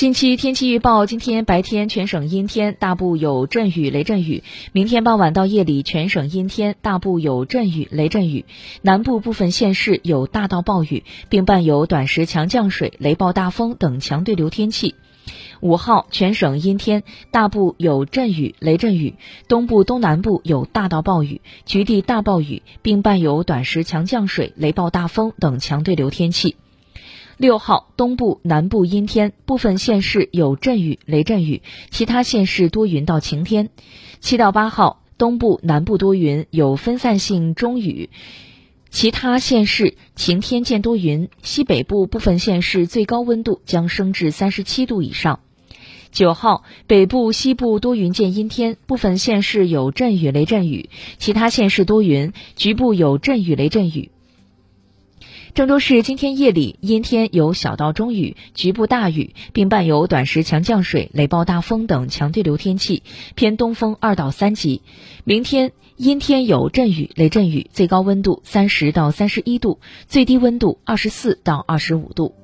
近期天气预报：今天白天全省阴天，大部有阵雨、雷阵雨；明天傍晚到夜里全省阴天，大部有阵雨、雷阵雨。南部部分县市有大到暴雨，并伴有短时强降水、雷暴大风等强对流天气。五号全省阴天，大部有阵雨、雷阵雨，东部、东南部有大到暴雨，局地大暴雨，并伴有短时强降水、雷暴大风等强对流天气。六号东部、南部阴天，部分县市有阵雨、雷阵雨，其他县市多云到晴天。七到八号东部、南部多云，有分散性中雨，其他县市晴天见多云。西北部部分县市最高温度将升至三十七度以上。九号北部、西部多云见阴天，部分县市有阵雨、雷阵雨，其他县市多云，局部有阵雨、雷阵雨。郑州市今天夜里阴天，有小到中雨，局部大雨，并伴有短时强降水、雷暴大风等强对流天气，偏东风二到三级。明天阴天有阵雨、雷阵雨，最高温度三十到三十一度，最低温度二十四到二十五度。